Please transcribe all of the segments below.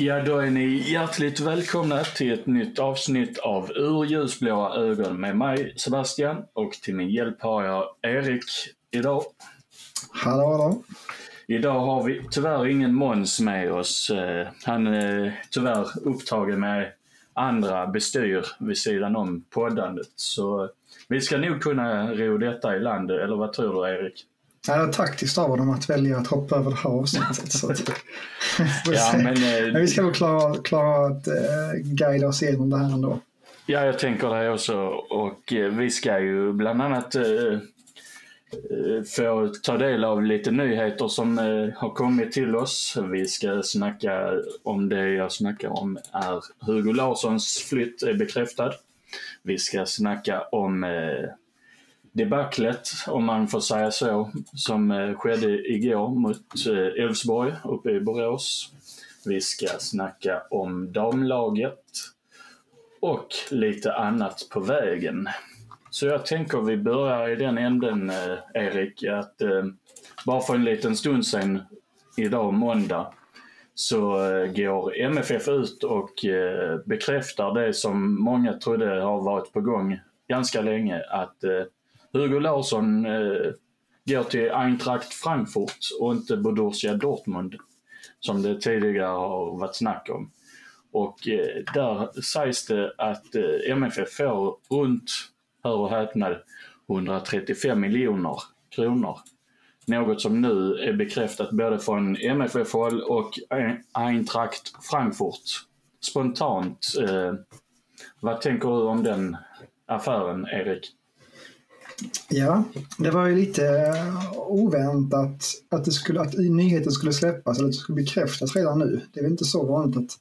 Ja, då är ni hjärtligt välkomna till ett nytt avsnitt av Ur ljusblåa ögon med mig Sebastian och till min hjälp har jag Erik idag. Hallå, hallå. Idag har vi tyvärr ingen Måns med oss. Eh, Han är tyvärr upptagen med andra bestyr vid sidan om poddandet. Så vi ska nog kunna ro detta i land, eller vad tror du Erik? Ja, det var taktiskt av honom att välja att hoppa över det här avsnittet. så att, Ja, men, eh, men vi ska nog klara, klara att eh, guida oss igenom det här ändå. Ja, jag tänker det också. Och eh, vi ska ju bland annat eh, eh, få ta del av lite nyheter som eh, har kommit till oss. Vi ska snacka om det jag snackar om är Hugo Larssons flytt är bekräftad. Vi ska snacka om eh, debaclet, om man får säga så, som eh, skedde igår mot eh, Elfsborg uppe i Borås. Vi ska snacka om damlaget och lite annat på vägen. Så jag tänker vi börjar i den änden, eh, Erik, att bara för en liten stund sedan, idag måndag, så går MFF ut och bekräftar det som många trodde har varit på gång ganska länge, att eh, Hugo Larsson eh, går till Eintracht Frankfurt och inte Borussia Dortmund, som det tidigare har varit snack om. Och eh, där sägs det att eh, MFF får runt, hör och häpna, 135 miljoner kronor. Något som nu är bekräftat både från MFF-håll och Eintracht Frankfurt. Spontant, eh, vad tänker du om den affären, Erik? Ja, det var ju lite eh, oväntat att, det skulle, att nyheten skulle släppas eller att det skulle bekräftas redan nu. Det är väl inte så vanligt att,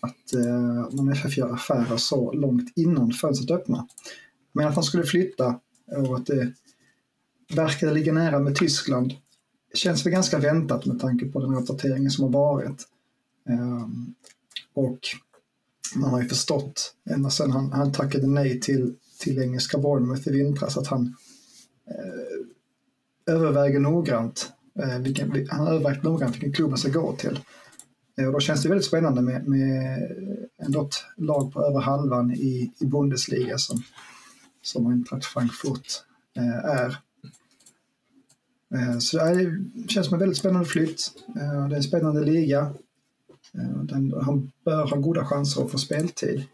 att eh, man FF gör affärer så långt innan fönstret öppnar. Men att han skulle flytta och att det verkade ligga nära med Tyskland känns väl ganska väntat med tanke på den rapporteringen som har varit. Ehm, och man har ju förstått ända sedan han, han tackade nej till, till engelska Bournemouth i vintras att han eh, överväger noggrant eh, vilken, han övervägt noggrant vilken klubb han ska gå till. Eh, och då känns det väldigt spännande med, med ändå ett lag på över halvan i, i Bundesliga som, som Eintracht Frankfurt eh, är. Eh, Så eh, det känns som en väldigt spännande flytt. Eh, Det är en spännande liga. Eh, Den, han bör ha goda chanser att få speltid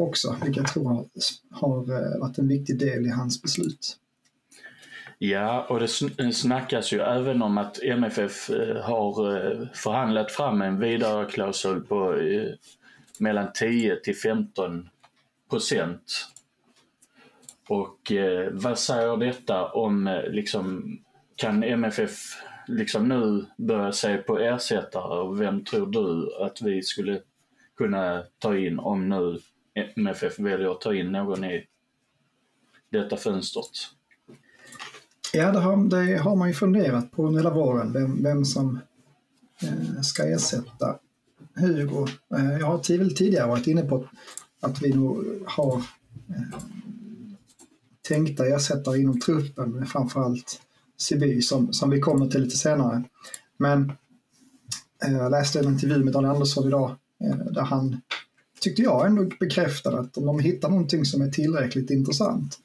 också, vilket jag tror har, har varit en viktig del i hans beslut. Ja, och det eh, snackas ju även om att MFF eh, har förhandlat fram en vidareklausul på mellan 10 till 15 procent. Och eh, vad säger detta om, eh, liksom, kan MFF liksom nu börja se på ersättare och vem tror du att vi skulle kunna ta in om nu MFF väljer att ta in någon i detta fönstret? Ja, det har, det har man ju funderat på under hela våren, vem, vem som eh, ska ersätta Hugo. Eh, jag har väl tidigare varit inne på att vi nog har eh, tänkta ersättare inom truppen, framförallt Siby som, som vi kommer till lite senare. Men eh, jag läste en intervju med Daniel Andersson idag eh, där han, tyckte jag, ändå bekräftade att om de hittar någonting som är tillräckligt intressant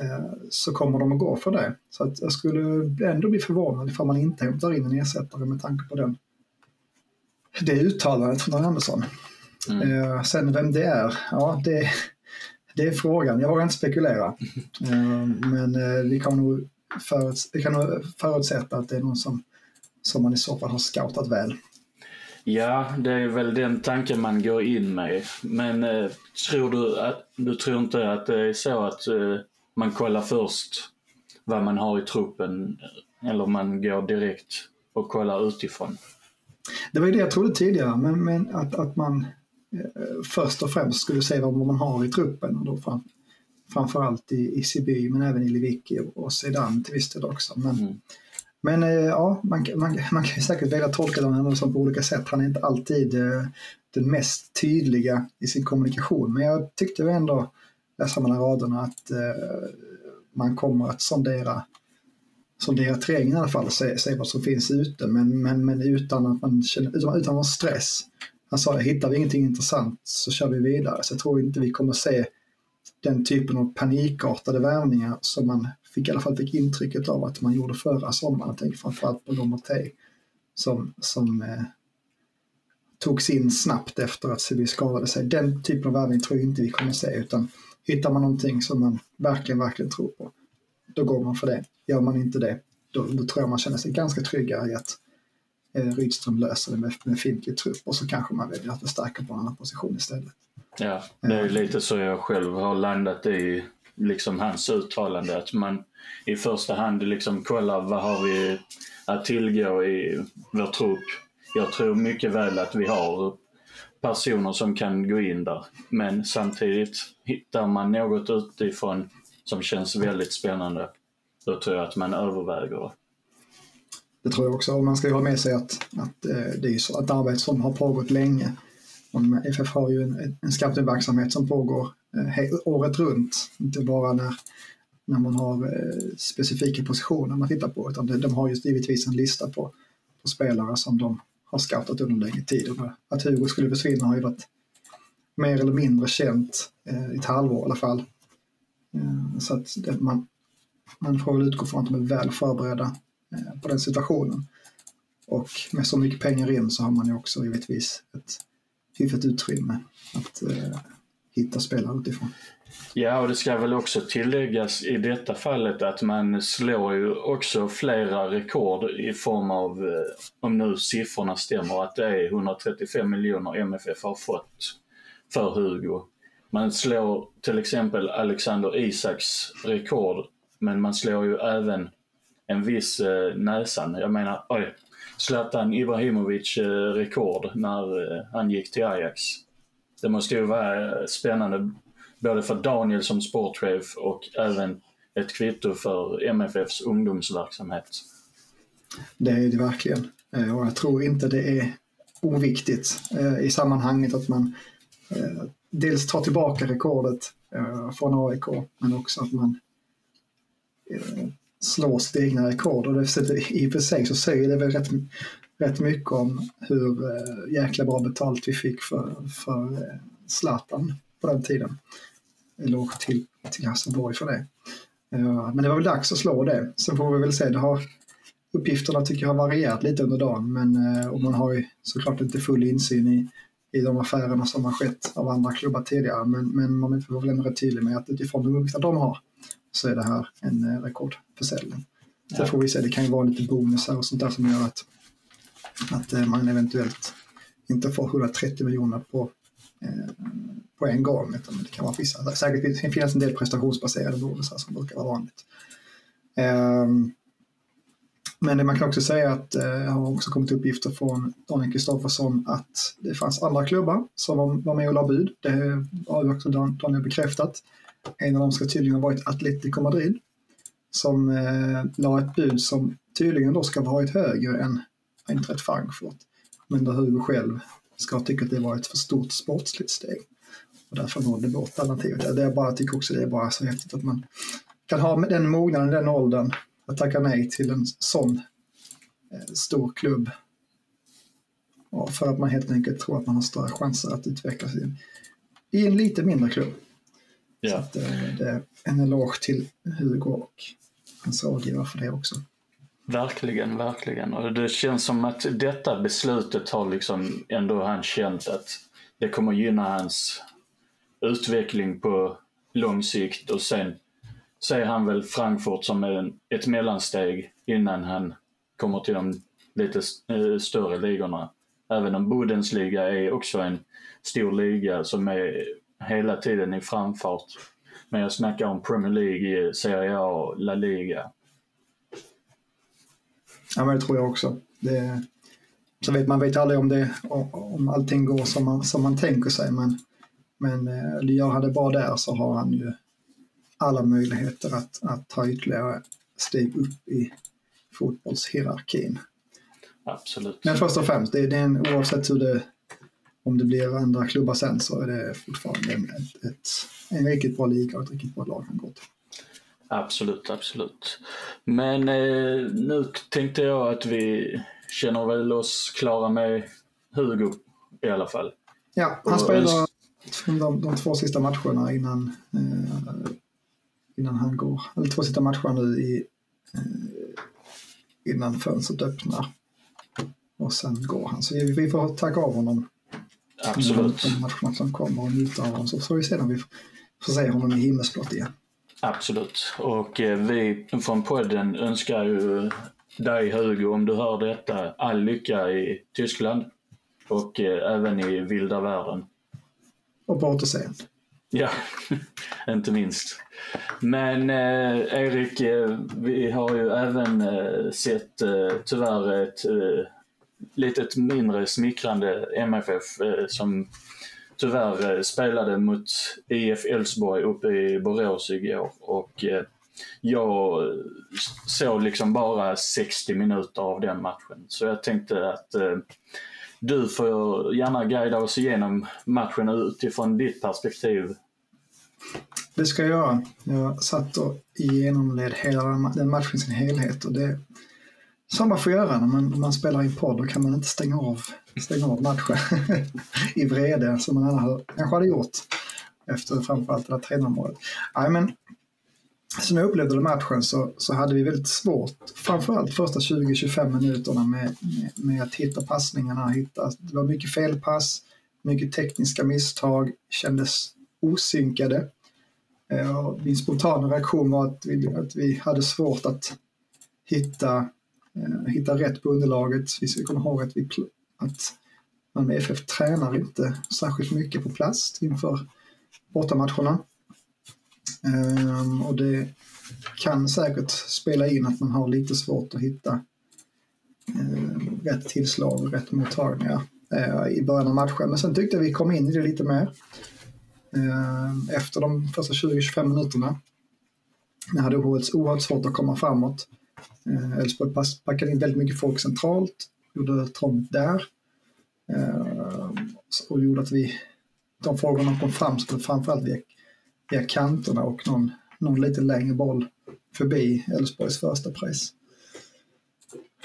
eh, så kommer de att gå för det. Så att jag skulle ändå bli förvånad ifall man inte hämtar in en ersättare med tanke på den, det uttalandet från Daniel Andersson. Mm. Eh, sen vem det är, ja det, det är frågan. Jag vågar inte spekulera. Eh, men eh, vi kan nog föruts- vi kan nog förutsätta att det är någon som, som man i så fall har scoutat väl. Ja, det är väl den tanken man går in med. Men eh, tror du att, du tror inte att det är så att eh, man kollar först vad man har i truppen eller man går direkt och kollar utifrån? Det var ju det jag trodde tidigare, men, men att, att man eh, först och främst skulle se vad man har i truppen. Och då fram, framförallt i, i Siby, men även i Lewicki och, och Sedan till viss del också. Men, Mm men eh, ja, man, kan- man, man kan ju säkert välja att tolka Daniel Andersson på olika sätt. Han är inte alltid eh, den mest tydliga i sin kommunikation. Men jag tyckte ändå, läsa mellan raderna, att eh, man kommer att sondera sondera terrängen i alla fall, se, se vad som finns ute, men, men, men utan att man känner, utan, utan någon stress. han sa hittar vi ingenting intressant så kör vi vidare. Så jag tror inte vi kommer se den typen av panikartade värvningar som man fick i alla fall fick intrycket av att man gjorde förra sommaren. Jag tänker framförallt på Lomotey som, som eh, togs in snabbt efter att Sibi skadade sig. Den typen av värvning tror jag inte vi kommer se utan hittar man någonting som man verkligen, verkligen tror på, då går man för det. Gör man inte det, då, då tror jag man känner sig ganska tryggare i att eh, Rydström löser det med, med befintlig trupp och så kanske man väljer att förstärka på en annan position istället. Ja, det är lite så jag själv har landat i liksom hans uttalande. Att man i första hand liksom kollar vad har vi att tillgå i vår trupp. Jag tror mycket väl att vi har personer som kan gå in där. Men samtidigt hittar man något utifrån som känns väldigt spännande, då tror jag att man överväger det. Det tror jag också. Och man ska ju ha med sig att, att eh, det är så ett arbete som har pågått länge. FF har ju en, en scoutingverksamhet som pågår Eh, året runt, inte bara när, när man har eh, specifika positioner man tittar på, utan de har just givetvis en lista på, på spelare som de har scoutat under längre tid. Och att Hugo skulle försvinna har ju varit mer eller mindre känt eh, i ett halvår i alla fall. Eh, så att det, man, man får väl utgå från att de är väl förberedda eh, på den situationen. Och med så mycket pengar in så har man ju också givetvis ett hyfsat utrymme att eh, hitta spelare utifrån. Ja, och det ska väl också tilläggas i detta fallet att man slår ju också flera rekord i form av, eh, om nu siffrorna stämmer, att det är 135 miljoner MFF har fått för Hugo. Man slår till exempel Alexander Isaks rekord, men man slår ju även en viss eh, Näsan. Jag menar, oj, Zlatan Ibrahimovic eh, rekord när eh, han gick till Ajax. Det måste ju vara spännande både för Daniel som sportchef och även ett kvitto för MFFs ungdomsverksamhet. Det är det verkligen. Eh, och jag tror inte det är oviktigt eh, i sammanhanget att man eh, dels tar tillbaka rekordet från AIK men också att man slår sitt egna rekord. Och det, i och för sig så säger det väl rätt, rätt mycket om hur äh, jäkla bra betalt vi fick för, för äh, Zlatan på den tiden. Eloge till, till Helsingborg för det. Uh, men det var väl dags att slå det. Sen får vi väl se. Det har, uppgifterna tycker jag har varierat lite under dagen men, och man har ju såklart inte full insyn i, i de affärerna som har skett av andra klubbar tidigare. Men, men man får väl ändå rätt tydlig med att utifrån de uppgifter de har så är det här en eh, rekordförsäljning. Ja. Så får vi se, det kan ju vara lite bonusar och sånt där som gör att, att eh, man eventuellt inte får 130 miljoner på, eh, på en gång. Utan det kan vara vissa, säkert finns en del prestationsbaserade bonusar som brukar vara vanligt. Eh, men man kan också säga att det jag har också kommit uppgifter från Daniel Kristoffersson att det fanns andra klubbar som var med och la bud. Det har ju också Daniel bekräftat. En av dem ska tydligen ha varit Atletico Madrid som eh, la ett bud som tydligen då ska ha varit högre än Eintracht Frankfurt. Men där Hugo själv ska tycka att det var ett för stort sportsligt steg. Och därför valde bort alternativet. Det är bara, jag tycker också det är bara så häftigt att man kan ha den mognaden, den åldern, att tacka nej till en sån eh, stor klubb. Och för att man helt enkelt tror att man har större chanser att utvecklas i, i en lite mindre klubb. Ja. Så att, eh, det är en eloge till Hugo och hans rådgivare för det också. Verkligen, verkligen. Och det känns som att detta beslutet har liksom ändå han känt att det kommer gynna hans utveckling på lång sikt och sen ser han väl Frankfurt som en, ett mellansteg innan han kommer till de lite eh, större ligorna. Även om Bundesliga är också en stor liga som är hela tiden i framfart. Men jag snackar om Premier League, Serie A och La Liga. Ja, men det tror jag också. Det, så vet, man vet aldrig om, det, om allting går som man, som man tänker sig, men, men eh, gör han det bra där så har han ju alla möjligheter att, att ta ytterligare steg upp i fotbollshierarkin. Absolut. Men först och främst, det, det är en, oavsett hur det om det blir andra klubbar sen så är det fortfarande en, ett, ett, en riktigt bra liga och ett riktigt bra lag han går till. Absolut, absolut. Men eh, nu tänkte jag att vi känner väl oss klara med Hugo i alla fall. Ja, han spelar de, de två sista matcherna innan, eh, innan han går. Eller två sista matcherna nu i, eh, innan fönstret öppnar. Och sen går han. Så vi, vi får tacka av honom. Absolut. De matcherna som kommer och njuta av honom. Så får vi se när vi får se honom i himmelsblått igen. Absolut. Och eh, vi från podden önskar ju dig Hugo, om du hör detta, all lycka i Tyskland och eh, även i vilda världen. Och på återseende. Ja, inte minst. Men eh, Erik, eh, vi har ju även eh, sett eh, tyvärr ett eh, litet mindre smickrande MFF som tyvärr eh, spelade mot IF Elfsborg uppe i Borås igår. Och eh, jag eh, såg liksom bara 60 minuter av den matchen. Så jag tänkte att du får gärna guida oss igenom matchen utifrån ditt perspektiv. Det ska jag göra. Jag satt och genomled hela den matchen i sin helhet och det som man får göra när man, när man spelar i podd. Då kan man inte stänga av, stänga av matchen i vrede som man annars kanske hade gjort efter framförallt det där tränarmålet. Nej, men som jag upplevde matchen så, så hade vi väldigt svårt, framförallt första 20-25 minuterna med, med, med, att hitta passningarna. Hitta, det var mycket felpass, mycket tekniska misstag, kändes osynkade. Eh, min spontana reaktion var att vi, att vi hade svårt att hitta, eh, hitta rätt på underlaget. Vi ska komma ihåg att, vi, att Malmö FF tränar inte särskilt mycket på plast inför bortamatcherna. Ehm, och det kan säkert spela in att man har lite svårt att hitta ehm, rätt tillslag och rätt mottagningar eh, i början av matchen. Men sen tyckte jag vi kom in i det lite mer. Ehm, efter de första 20-25 minuterna. Det hade oerhört, oerhört svårt att komma framåt. Eh, Elfsborg packade in väldigt mycket folk centralt, gjorde det trångt där. Eh, och gjorde att vi, de frågorna kom fram, skulle framförallt via via kanterna och någon, någon lite längre boll förbi Elfsborgs första press.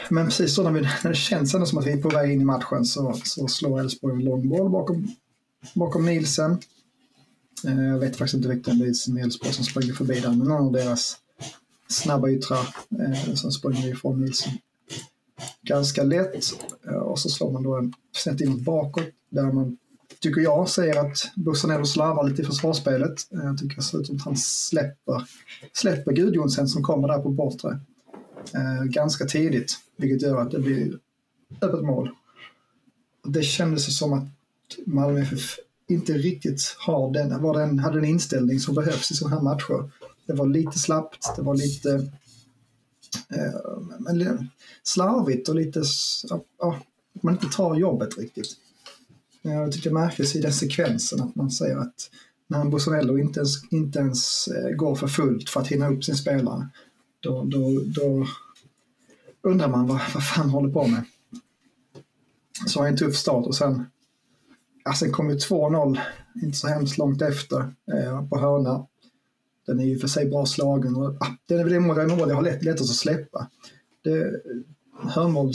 Men precis så när, vi, när det känns ändå som att vi är på väg in i matchen så, så slår Elfsborg en lång boll bakom, bakom Nielsen. Eh, jag vet faktiskt inte vilken det är Elfsborg som springer förbi där, men någon av deras snabba yttrar eh, som springer ifrån Nielsen. Ganska lätt eh, och så slår man då en snett inåt bakåt där man tycker jag, säger att Bussanello slarvar lite i försvarsspelet. Eh, jag tycker det ser ut som att han släpper, släpper Gudjonsen som kommer där på bortre eh, ganska tidigt, vilket gör att det blir öppet mål. Det kändes som att Malmö FF inte riktigt har den, var den, hade den inställning som behövs i sådana här matcher. Det var lite slappt, det var lite Eh, men slarvigt och lite, ja, man inte tar jobbet riktigt. Eh, jag tycker det märktes i den sekvensen att man säger att när Bosanello inte ens, inte ens eh, går för fullt för att hinna upp sin spelare, då, då, då undrar man vad, vad fan håller på med. Så har en tuff start och sen, ja, sen kom ju 2-0, inte så hemskt långt efter, eh, på hörna. Den är ju för sig bra slagen och ah, den är väl det mål jag har lätt, lättast att släppa. Det, hörnmål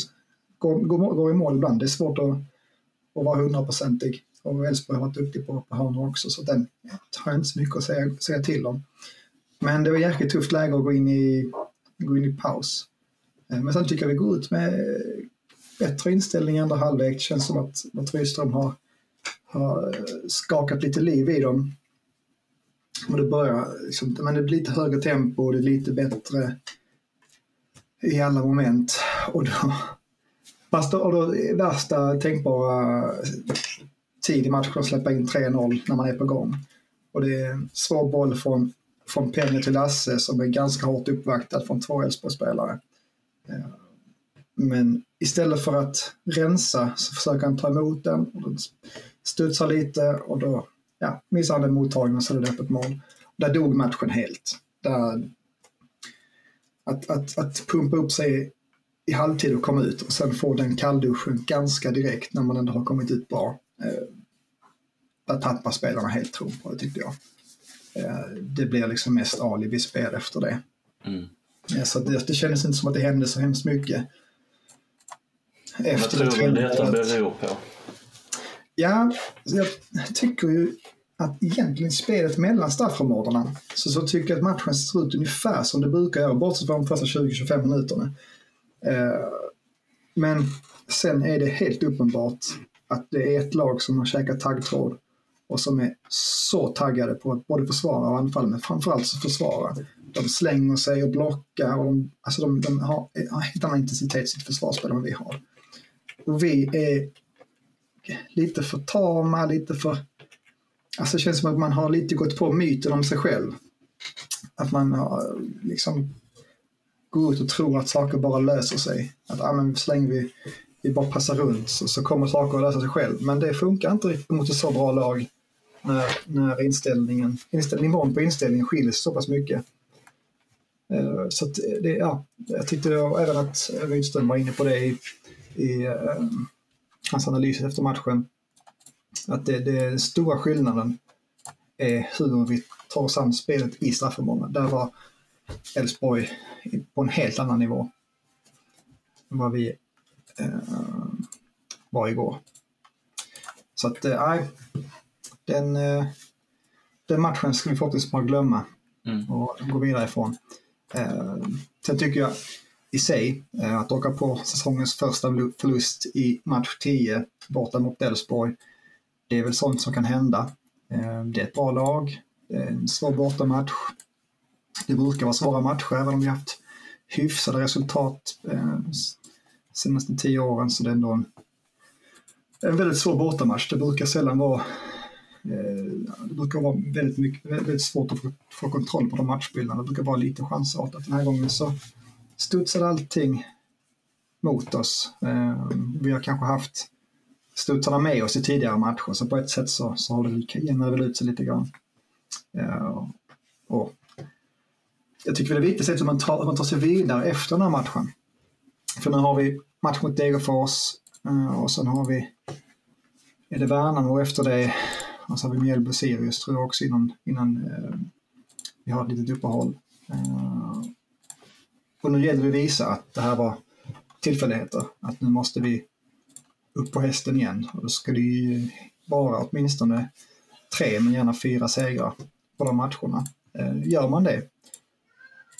går, går, går i mål ibland, det är svårt att att vara hundraprocentig. Och Elfsborg har varit duktig på, på hörnor också, så den har jag inte så mycket att säga, säga till om. Men det var jäkligt tufft läge att gå in i, gå in i paus. Eh, men sen tycker jag vi går ut med bättre inställning i andra halvlek. Det känns som att, att Rydström har, har skakat lite liv i dem. Och det börjar, liksom, men det blir lite högre tempo och det är lite bättre i alla moment. Och då, Fast och då värsta tänkbara tid i matchen att släppa in 3-0 när man är på gång. Och det är en svår boll från, från Penny till Lasse som är ganska hårt uppvaktad från två Elfsborgsspelare. Eh, men istället för att rensa så försöker han ta emot den och den studsar lite och då ja, missar han den mottagningen så är det öppet mål. Där dog matchen helt. Där, att, att, att pumpa upp sig i halvtid att komma ut och sen få den kallduschen ganska direkt när man ändå har kommit ut bra. Eh, där tappar spelarna helt tron på det tyckte jag. Eh, det blir liksom mest alibi-spel efter det. Mm. Eh, så det, det kändes inte som att det hände så hemskt mycket. Efter Vad tror du detta beror på? Ja, jag tycker ju att egentligen spelet mellan straffområdena så, så tycker jag att matchen ser ut ungefär som det brukar göra, bortsett från de första 20-25 minuterna. Eh, men sen är det helt uppenbart att det är ett lag som har käkat taggtråd och som är så taggade på att både försvara och anfalla, men framförallt så försvara. De slänger sig och blockar och de, alltså de, de har en helt annan intensitet i sitt försvarsspel än vad vi har. Och vi är lite för tama, lite för... Alltså det känns som att man har lite gått på myten om sig själv. Att man har eh, liksom går ut och tror att saker bara löser sig. Att ah, men så länge vi, vi bara passar runt så, så kommer saker att lösa sig själv. Men det funkar inte riktigt mot ett så bra lag när, när inställningen, inställ, nivån på inställningen skiljer sig så pass mycket. Uh, så det, ja, jag tyckte även att Rydström var inne på det i, i uh, hans analys efter matchen. Att det, det stora skillnaden är hur vi tar oss an spelet i straffområdena. Där var Elfsborg på en helt annan nivå än vad vi uh, var igår. Så att, nej, uh, den, uh, den matchen ska vi förhoppningsvis bara glömma mm. och gå vidare ifrån. Uh, sen tycker jag i sig. Eh, att åka på säsongens första förlust i match 10 borta mot Elfsborg. Det är väl sånt som kan hända. Eh, det är ett bra lag. Det är en svår bortamatch. Det brukar vara svåra matcher även om vi haft hyfsade resultat senaste tio åren så det är ändå en, en väldigt svår bortamatch. Det brukar sällan vara det brukar vara väldigt, mycket, väldigt svårt att få, få kontroll på de matchbilderna. Det brukar vara lite chansartat. Den här gången så studsade allting mot oss. Eh, vi har kanske haft studsarna med oss i tidigare matcher så på ett sätt så, så har det jämnat väl ut sig lite grann. Eh, och jag tycker det är viktigt att man tar, man tar sig vidare efter den här matchen. För nu har vi match mot Degerfors eh, och sen har vi är det Värnamo efter det och så har vi Mjällby Sirius tror jag också innan, innan eh, vi har ett litet uppehåll. Ehm, och nu gäller det att visa att det här var tillfälligheter. Att nu måste vi upp på hästen igen. Och då ska det ju vara åtminstone tre, men gärna fyra segrar på de matcherna. Eh, gör man det,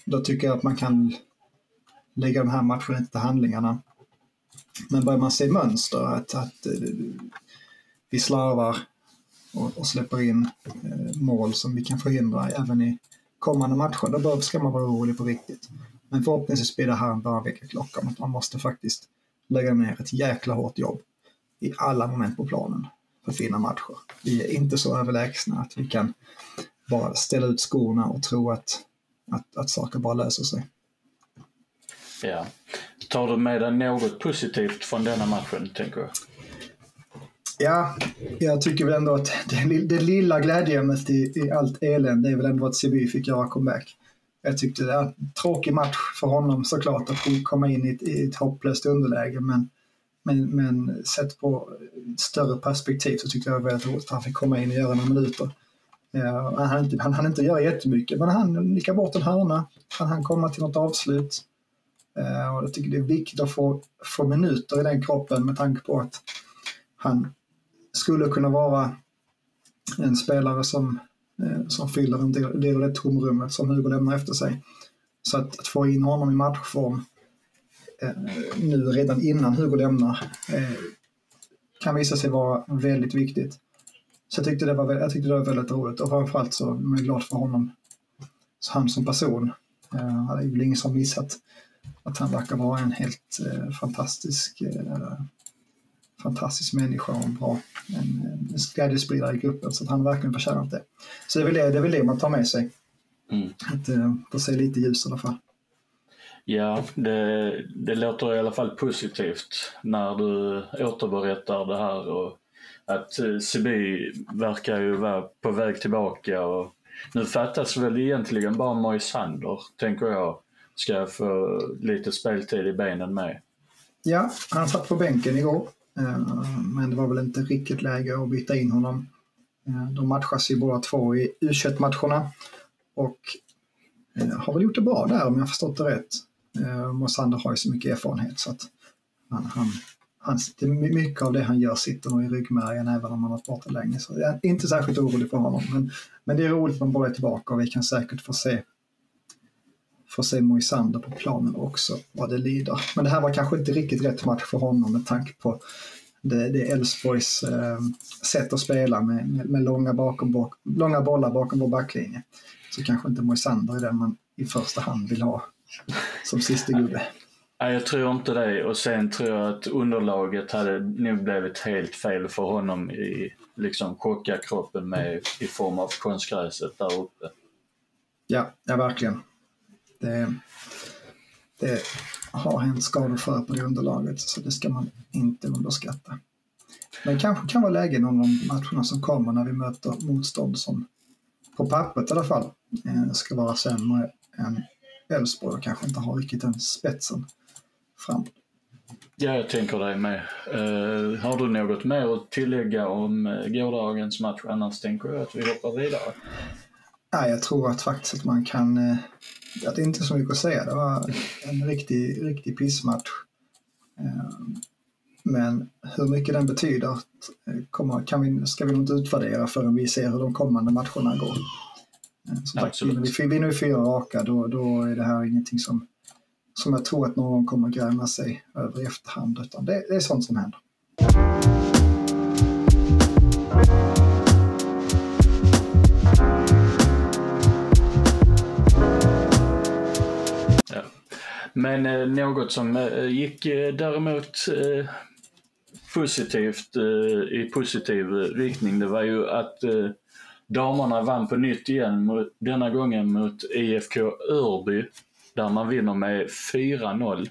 då tycker jag att man kan lägga de här matcherna till handlingarna. Men börjar man se mönster, att, att eh, vi slarvar och, och släpper in eh, mål som vi kan förhindra även i kommande matcher, då ska man vara orolig på riktigt. Men förhoppningsvis blir det här en bra väckarklocka om att man måste faktiskt lägga ner ett jäkla hårt jobb i alla moment på planen för att vinna matcher. Vi är inte så överlägsna att vi kan bara ställa ut skorna och tro att, att, att saker bara löser sig. Ja. Tar du med dig något positivt från denna matchen, tänker jag? Ja, jag tycker väl ändå att det, det lilla glädjeämnet i, i allt elände är väl ändå att Siby fick göra comeback. Jag tyckte det var en tråkig match för honom såklart att komma in i ett, i ett hopplöst underläge men, men, men sett på större perspektiv så tyckte jag det var väldigt roligt att han fick komma in och göra några minuter. Uh, han hann inte, han, han inte göra jättemycket men han nickade bort en hörna, han hann komma till något avslut. Uh, och jag tycker det är viktigt att få, få minuter i den kroppen med tanke på att han skulle kunna vara en spelare som Eh, som fyller en del, del av det tomrummet som Hugo lämnar efter sig. Så att, att få in honom i matchform eh, nu redan innan Hugo lämnar eh, kan visa sig vara väldigt viktigt. Så jag tyckte det var, jag tyckte det var väldigt roligt och framförallt så är jag glad för honom, så han som person. Eh, det är väl ingen som missat att han verkar vara en helt eh, fantastisk eh, fantastisk människa och en bra en, en glädjespridare i gruppen. Så att han verkligen förtjänat det. Så det är väl det, det, är väl det man tar med sig. Mm. Att uh, få se lite ljus i alla fall. Ja, det, det låter i alla fall positivt när du återberättar det här och att uh, Sibi verkar ju vara på väg tillbaka och nu fattas väl egentligen bara Moisander, tänker jag, ska få lite speltid i benen med. Ja, han satt på bänken igår. Eh, men det var väl inte riktigt läge att byta in honom. Eh, de matchas ju båda två i U21-matcherna och eh, har väl gjort det bra där om jag förstått det rätt. Mosander har ju så mycket erfarenhet så att han, han, han, mycket av det han gör sitter nog i ryggmärgen även om han har varit borta länge. Så jag är inte särskilt orolig för honom. Men, men det är roligt att de båda är tillbaka och vi kan säkert få se få se Moisander på planen också vad det lider. Men det här var kanske inte riktigt rätt match för honom med tanke på det Elfsborgs eh, sätt att spela med, med, med långa, bakom, bak, långa bollar bakom vår backlinje. Så kanske inte Moisander är den man i första hand vill ha som sista gubbe. Nej, jag tror inte det. Och sen tror jag att underlaget hade nog blivit helt fel för honom i liksom kroppen med i form av konstgräset där uppe. Ja, ja verkligen. Det, det har hänt skador för på det underlaget så det ska man inte underskatta. Men kanske kan vara läge någon av de matcherna som kommer när vi möter motstånd som på pappret i alla fall eh, ska vara sämre än Elfsborg och kanske inte har riktigt den spetsen fram. Ja, jag tänker det med. Uh, har du något mer att tillägga om eh, gårdagens match? Annars tänker jag att vi hoppar vidare. Nej, jag tror att faktiskt att man kan... Uh, att det är inte så mycket att säga. Det var en riktig, riktig pissmatch. Uh, men hur mycket den betyder kommer, kan vi, ska vi inte utvärdera förrän vi ser hur de kommande matcherna går. Som sagt, vinner vi fyra raka då, då är det här ingenting som som jag tror att någon kommer gräma sig över i efterhand. Utan det, det är sånt som händer. Men eh, något som eh, gick eh, däremot eh, positivt eh, i positiv eh, riktning det var ju att eh, damerna vann på nytt igen, mot, denna gången mot IFK Örby där man vinner med 4-0.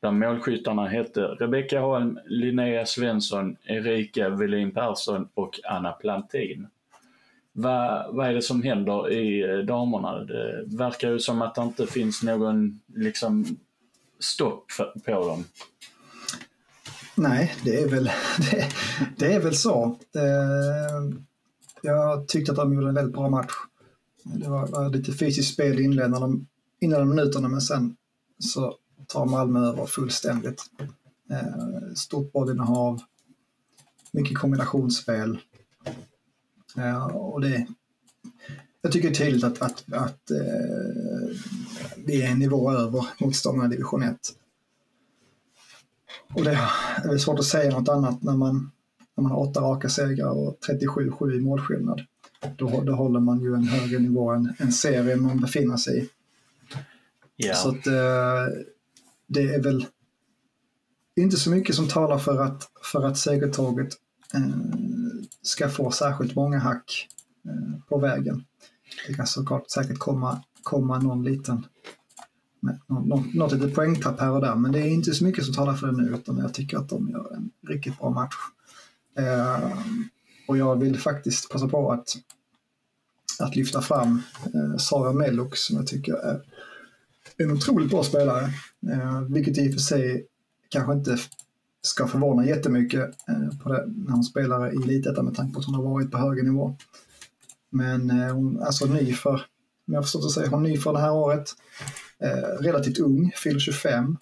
Där målskyttarna hette Rebecka Holm, Linnea Svensson, Erika Velin Persson och Anna Plantin. Vad, vad är det som händer i eh, damerna? Det verkar ju som att det inte finns någon liksom, stopp på dem. Nej, det är väl, det, det är väl så. Eh, jag tyckte att de gjorde en väldigt bra match. Det var, var lite fysiskt spel i inledande, inledande minuterna men sen så tar Malmö över fullständigt. Eh, stort bollinnehav, mycket kombinationsspel. Eh, och det, jag tycker det är tydligt att, att, att eh, vi är en nivå över motståndarna i division 1. Och det är väl svårt att säga något annat när man, när man har åtta raka segrar och 37-7 i målskillnad. Då, då håller man ju en högre nivå än, än serien man befinner sig i. Yeah. Så att eh, det är väl inte så mycket som talar för att, för att segertåget eh, ska få särskilt många hack eh, på vägen. Det kan såklart säkert komma, komma någon liten något, något litet poängtapp här och där, men det är inte så mycket som talar för det nu, utan jag tycker att de gör en riktigt bra match. Eh, och jag vill faktiskt passa på att, att lyfta fram eh, Sara Mellok som jag tycker är en otroligt bra spelare, eh, vilket i och för sig kanske inte ska förvåna jättemycket eh, på det, när hon spelar i Elitettan med tanke på att hon har varit på högre nivå. Men eh, hon är alltså ny för, om jag förstått det säga, hon är ny för det här året. Eh, relativt ung, fyller 25.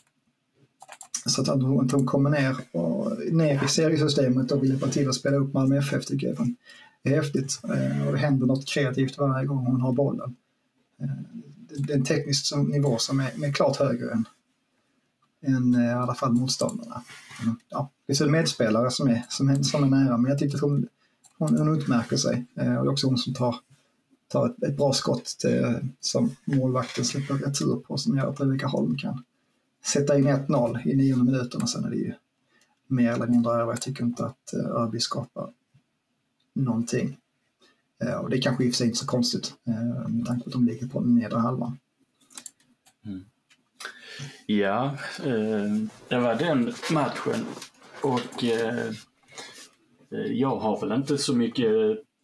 Så att hon, att hon kommer ner, och, ner i seriesystemet och vill hjälpa till att spela upp Malmö FF tycker jag är häftigt. Och det händer något kreativt varje gång hon har bollen. Det är en teknisk nivå som är, är klart högre än, än eh, i alla fall motståndarna. Mm, ja, det är medspelare som är, som, är, som är nära, men jag tycker att hon, hon, hon utmärker sig. Eh, och det är också hon som tar, tar ett, ett bra skott till, som målvakten släpper retur på som gör att Rebecka Holm kan sätta in 1-0 i nionde minuten och sen är det ju mer eller mindre över. Jag tycker inte att eh, Örby skapar någonting. Eh, och det är kanske i och för sig inte så konstigt eh, med tanke på att de ligger på den nedre halvan. Ja, eh, det var den matchen. Och eh, eh, jag har väl inte så mycket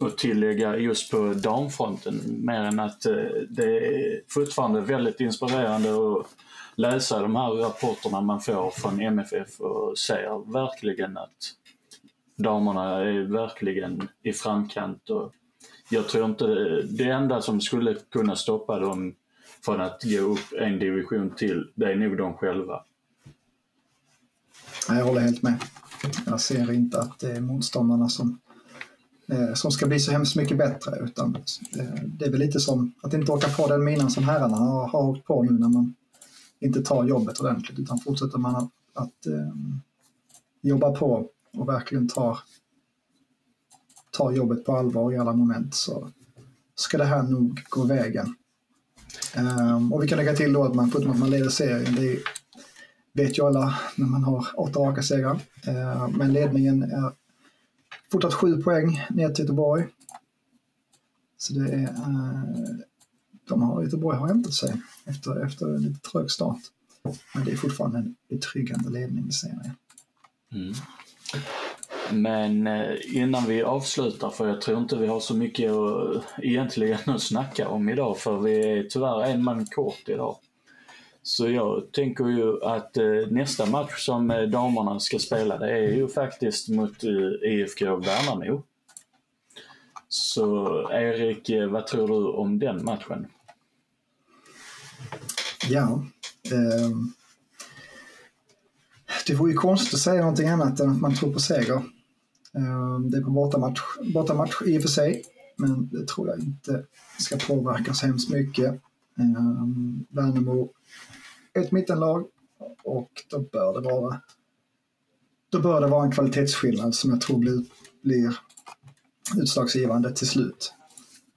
att tillägga just på damfronten mer än att eh, det är fortfarande väldigt inspirerande att läsa de här rapporterna man får från MFF och ser verkligen att damerna är verkligen i framkant. Och jag tror inte det enda som skulle kunna stoppa dem från att gå upp en division till, det är nog de själva. Jag håller helt med. Jag ser inte att det är motståndarna som, eh, som ska bli så hemskt mycket bättre. Utan eh, det är väl lite som att inte åka på den minan som herrarna har, har åkt på nu när man inte tar jobbet ordentligt. Utan fortsätter man att, att eh, jobba på och verkligen tar, tar jobbet på allvar i alla moment så ska det här nog gå vägen. Um, och vi kan lägga till då att man, förutom att man leder serien, det vet ju alla när man har åtta raka segrar. Uh, men ledningen är fortsatt sju poäng ner till Göteborg. Så det är, uh, de har, Göteborg har hämtat sig efter, efter en lite trög start. Men det är fortfarande en betryggande ledning i serien. Mm. Men eh, innan vi avslutar, för jag tror inte vi har så mycket att, eh, egentligen att snacka om idag, för vi är tyvärr en man kort idag. Så jag tänker ju att eh, nästa match som damerna ska spela, det är ju faktiskt mot IFK Värnamo. Så Erik, vad tror du om den matchen? Ja, eh, det vore ju konstigt att säga någonting annat än att man tror på seger. Ehm, det är på bortamatch, bortamatch i och för sig, men det tror jag inte ska påverka så hemskt mycket. Ehm, Värnamo är ett mittenlag och då bör det vara då bör det vara en kvalitetsskillnad som jag tror blir, blir utslagsgivande till slut.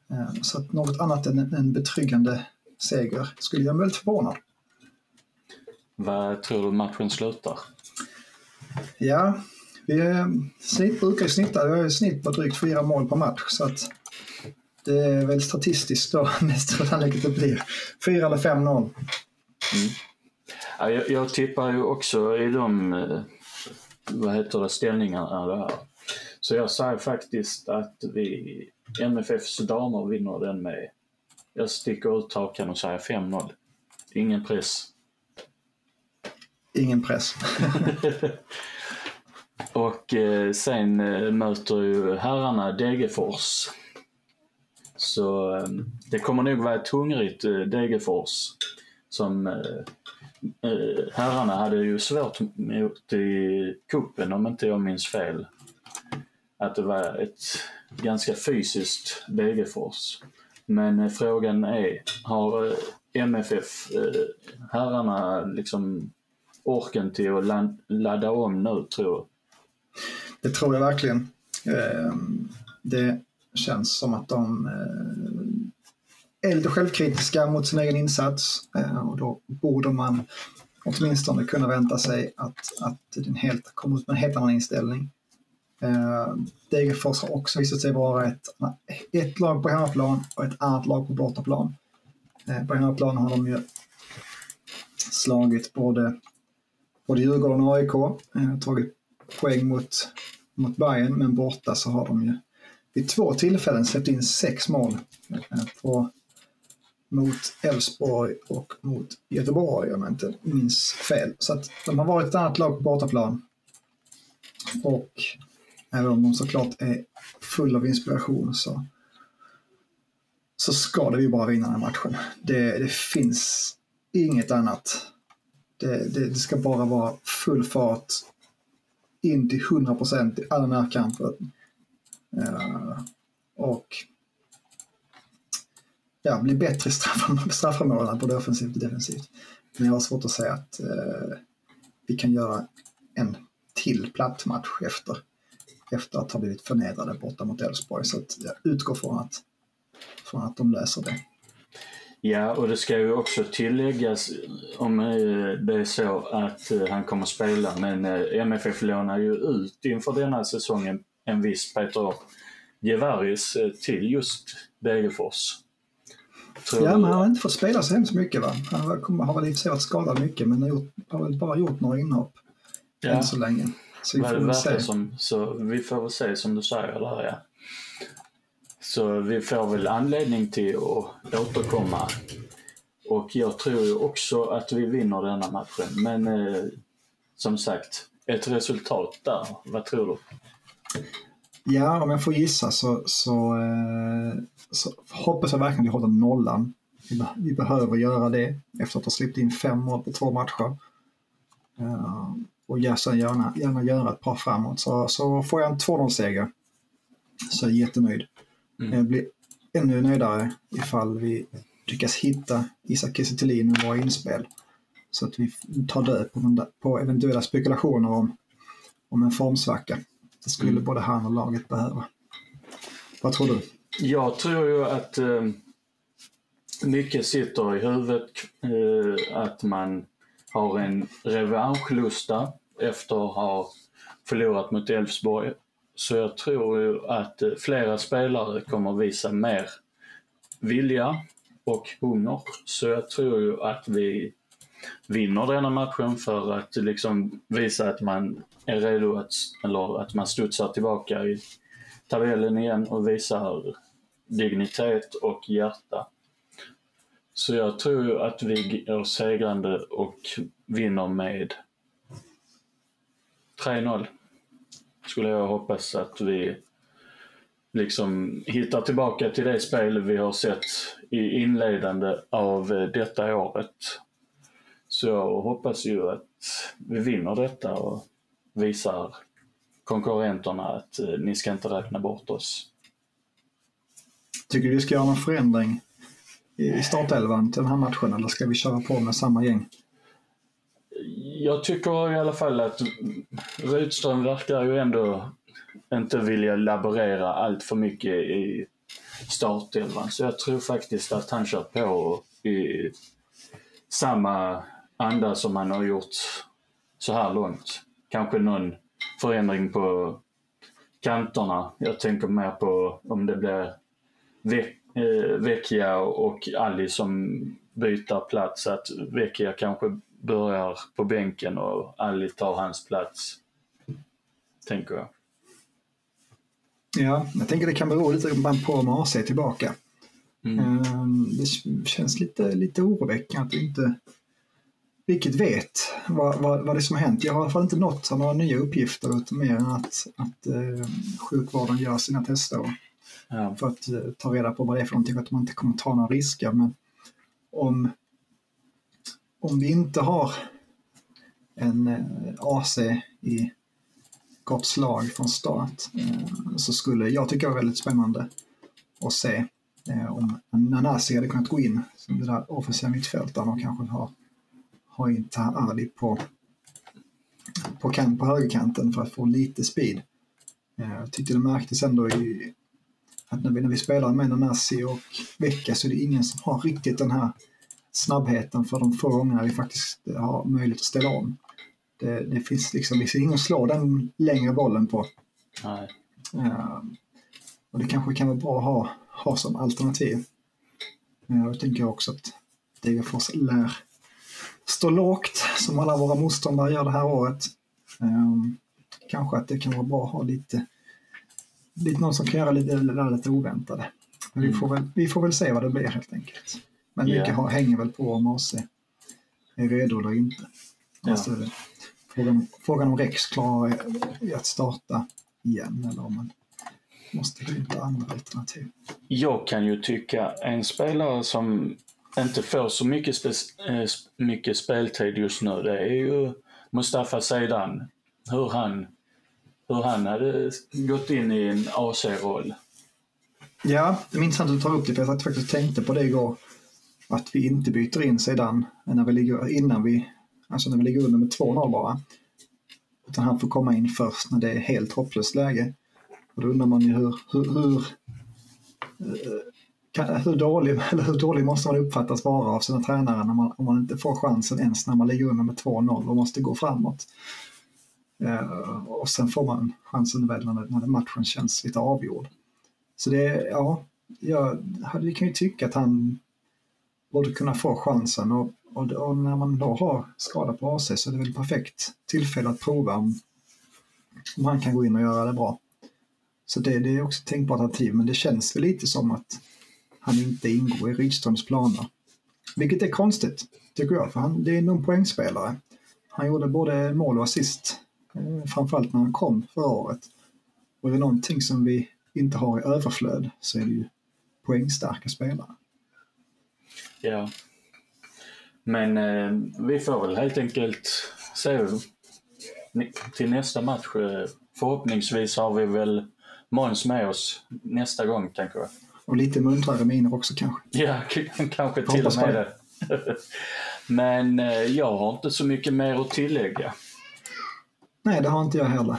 Ehm, så att något annat än en betryggande seger skulle göra mig väldigt förvånad. Vad tror du matchen slutar? Ja, vi snitt, brukar snitta, vi har snitt på drygt fyra mål per match så att det är väl statistiskt då mest sannolikt det blir 4 eller 5-0. Mm. Ja, jag, jag, tippar ju också i de eh, vad heter det, ställningarna där. Så jag säger faktiskt att vi, MFFs damer vinner den med, jag sticker ut hakan och säger 5-0. Ingen press. Ingen press. Och eh, sen eh, möter ju herrarna Degerfors. Så eh, det kommer nog vara ett hungrigt eh, Degerfors. Som eh, eh, herrarna hade ju svårt mot i kuppen om inte jag minns fel. Att det var ett ganska fysiskt Degerfors. Men eh, frågan är, har eh, MFF, eh, herrarna liksom orken till att ladda om nu tror jag? Det tror jag verkligen. Ehm, det känns som att de eh, är lite självkritiska mot sin egen insats ehm, och då borde man åtminstone kunna vänta sig att, att den helt, kommer ut med en helt annan inställning. Ehm, Degerfors har också visat sig vara ett, ett lag på hemmaplan och ett annat lag på bortaplan. Eh, på hemmaplan har de ju slagit både, både Djurgården och AIK, eh, tagit poäng mot, mot Bayern men borta så har de ju vid två tillfällen släppt in sex mål på, mot Elfsborg och mot Göteborg om jag inte minns fel. Så att de har varit ett annat lag på bortaplan. Och även om de såklart är full av inspiration så, så ska det ju bara vinna den här matchen. Det, det finns inget annat. Det, det, det, ska bara vara full fart in till 100 procent i alla närkamper. Uh, och ja, bli bättre i straffområdena både offensivt och defensivt. Men jag har svårt att säga att uh, vi kan göra en till platt match efter, efter att ha blivit förnedrade borta mot Elfsborg. Så att jag utgår från att, från att de löser det. Ja, och det ska ju också tilläggas om eh, det är så att eh, han kommer spela, men eh, MFF lånar ju ut inför denna säsongen en viss Peter Gevaris till just Degerfors. Ja, men han har inte fått spela så hemskt mycket va? Han har väl i och för sig varit skadad mycket men har väl bara gjort några inhopp ja. än så länge. Så vi får väl se. Som, så vi får väl se som du säger där ja. Så vi får väl anledning till att återkomma. Och jag tror ju också att vi vinner denna matchen. Men eh, som sagt, ett resultat där. Vad tror du? Ja, om jag får gissa så, så, eh, så hoppas jag verkligen att vi håller nollan. Vi, be vi, behöver göra det efter att ha släppt in fem mål på två matcher. Uh, och gärna, gärna, gärna göra ett par framåt. Så, så får jag en 2-0-seger så är jag jättenöjd. Mm. Jag blir ännu nöjdare ifall vi lyckas hitta Isak Kiese med våra inspel. Så att vi tar död på, på eventuella spekulationer om, om en formsvacka. Det skulle Mm. både han och laget behöva. Vad tror du? Jag tror ju att eh, mycket sitter i huvudet. Eh, att man har en revanschlusta efter att ha förlorat mot Elfsborg. Så jag tror ju att eh, flera spelare kommer visa mer vilja och hunger. Så jag tror ju att vi vinner denna matchen för att liksom visa att man är redo att, eller att man studsar tillbaka i tabellen igen och visar dignitet och hjärta. Så jag tror ju att vi går segrande och vinner med 3-0. Skulle jag hoppas att vi liksom hittar tillbaka till det spel vi har sett i inledande av eh, detta året. Så jag hoppas ju att vi vinner detta och visar konkurrenterna att eh, ni ska inte räkna bort oss. Tycker du vi ska göra någon förändring i startelvan till den här matchen eller ska vi köra på med samma gäng? Jag tycker i alla fall att Rydström verkar ju ändå inte vilja laborera allt för mycket i startelvan. Så jag tror faktiskt att han kör på i samma anda som han har gjort så här långt. Kanske någon förändring på kanterna. Jag tänker mer på om det blir Ve- eh, Vecchia och Ali som byter plats. Att Vecchia kanske börjar på bänken och Ali tar hans plats. Tänker jag. Ja, jag tänker det kan bero lite på om AC är tillbaka. Mm. Ehm, Det känns lite, lite oroväckande att vi inte riktigt vet vad, vad, vad det är som har hänt. Jag har i alla fall inte nått några nya uppgifter utan mer än att, att eh, sjukvården gör sina tester Ja. för att eh, ta reda på vad det är för någonting, att man inte kommer ta några risker. Men om, om vi inte har en eh, AC i gott slag från start eh, så skulle jag tycka det var väldigt spännande att se eh, om Nanasi hade kunnat gå in som det där offensiva mittfältaren och kanske ha, ha in Taha Ali på, på, kant, på högerkanten för att få lite speed. Jag tyckte det märktes ändå i att när vi, när vi spelar med Nanasi och Vecka så är det ingen som har riktigt den här snabbheten för de få gångerna vi faktiskt har möjlighet att ställa om. Det, det finns liksom det finns ingen att slå den längre bollen på. Nej. Eh, och det kanske kan vara bra att ha, ha som alternativ. Uh, jag tänker också att Degerfors lär stå lågt som alla våra motståndare gör det här året. Eh, kanske att det kan vara bra att ha lite, lite någon som kan göra lite, lite oväntade. Men vi, Mm. får väl, vi får väl se vad det blir helt enkelt. Men mycket har- hänger väl på om AC är redo eller inte. Ja. Alltså, frågan, frågan om Rex klarar att starta igen eller om man måste hitta andra alternativ. Jag kan ju tycka en spelare som inte får så mycket, eh, mycket speltid just nu, det är ju Mustafa Zeidan. Hur han, hur han hade gått in i en AC-roll. Ja, det är intressant att du tar upp det för jag faktiskt tänkte på det igår. Att vi inte byter in sedan när vi ligger, innan vi, alltså när vi ligger under med 2-0 bara. Utan han får komma in först när det är helt hopplöst läge. Och då undrar man ju hur, hur, hur, eh, kan, hur, dålig, eller hur dålig måste man uppfattas vara av sina tränare när man, om man inte får chansen ens när man ligger under med 2-0 och måste gå framåt. Uh, och sen får man chansen väl när, när matchen känns lite avgjord. Så det, ja, jag vi kan ju tycka att han borde kunna få chansen och, och, och när man då har skada på AC så är det väl perfekt tillfälle att prova om, om han kan gå in och göra det bra. Så det, det är också ett tänkbart alternativ, men det känns väl lite som att han inte ingår i Rydströms planer. Vilket är konstigt, tycker jag, för han, det är nog en poängspelare. Han gjorde både mål och assist, eh, framförallt när han kom förra året. Och är det någonting som vi inte har i överflöd så är det ju poängstarka spelare. Ja. Men eh, vi får väl helt enkelt se till nästa match. eh, Förhoppningsvis har vi väl Måns med oss nästa gång kanske. Och lite muntrare miner också kanske. Ja, kanske till och med det. Men eh, jag har inte så mycket mer att tillägga. Nej, det har inte jag heller.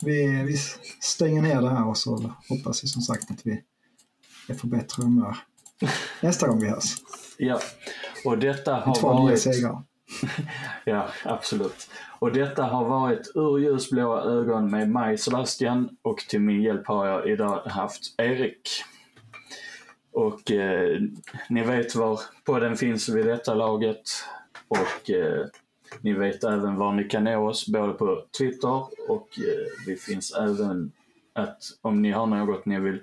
Vi, vi stänger ner det här och så hoppas vi som sagt att vi är på bättre humör nästa gång vi hörs. Ja, och detta har Två nya varit... segrar. Ja, absolut. Och detta har varit Ur ljusblåa ögon med mig Sebastian och till min hjälp har jag idag haft Erik. Och eh, ni vet var podden finns vid detta laget och eh, ni vet även var ni kan nå oss både på Twitter och eh, vi finns även att om ni har något ni vill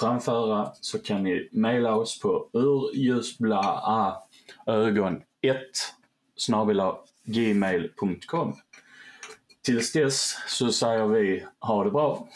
framföra så kan ni mejla oss på urljusblaaögon1 gmail.com. Tills dess så säger vi ha det bra.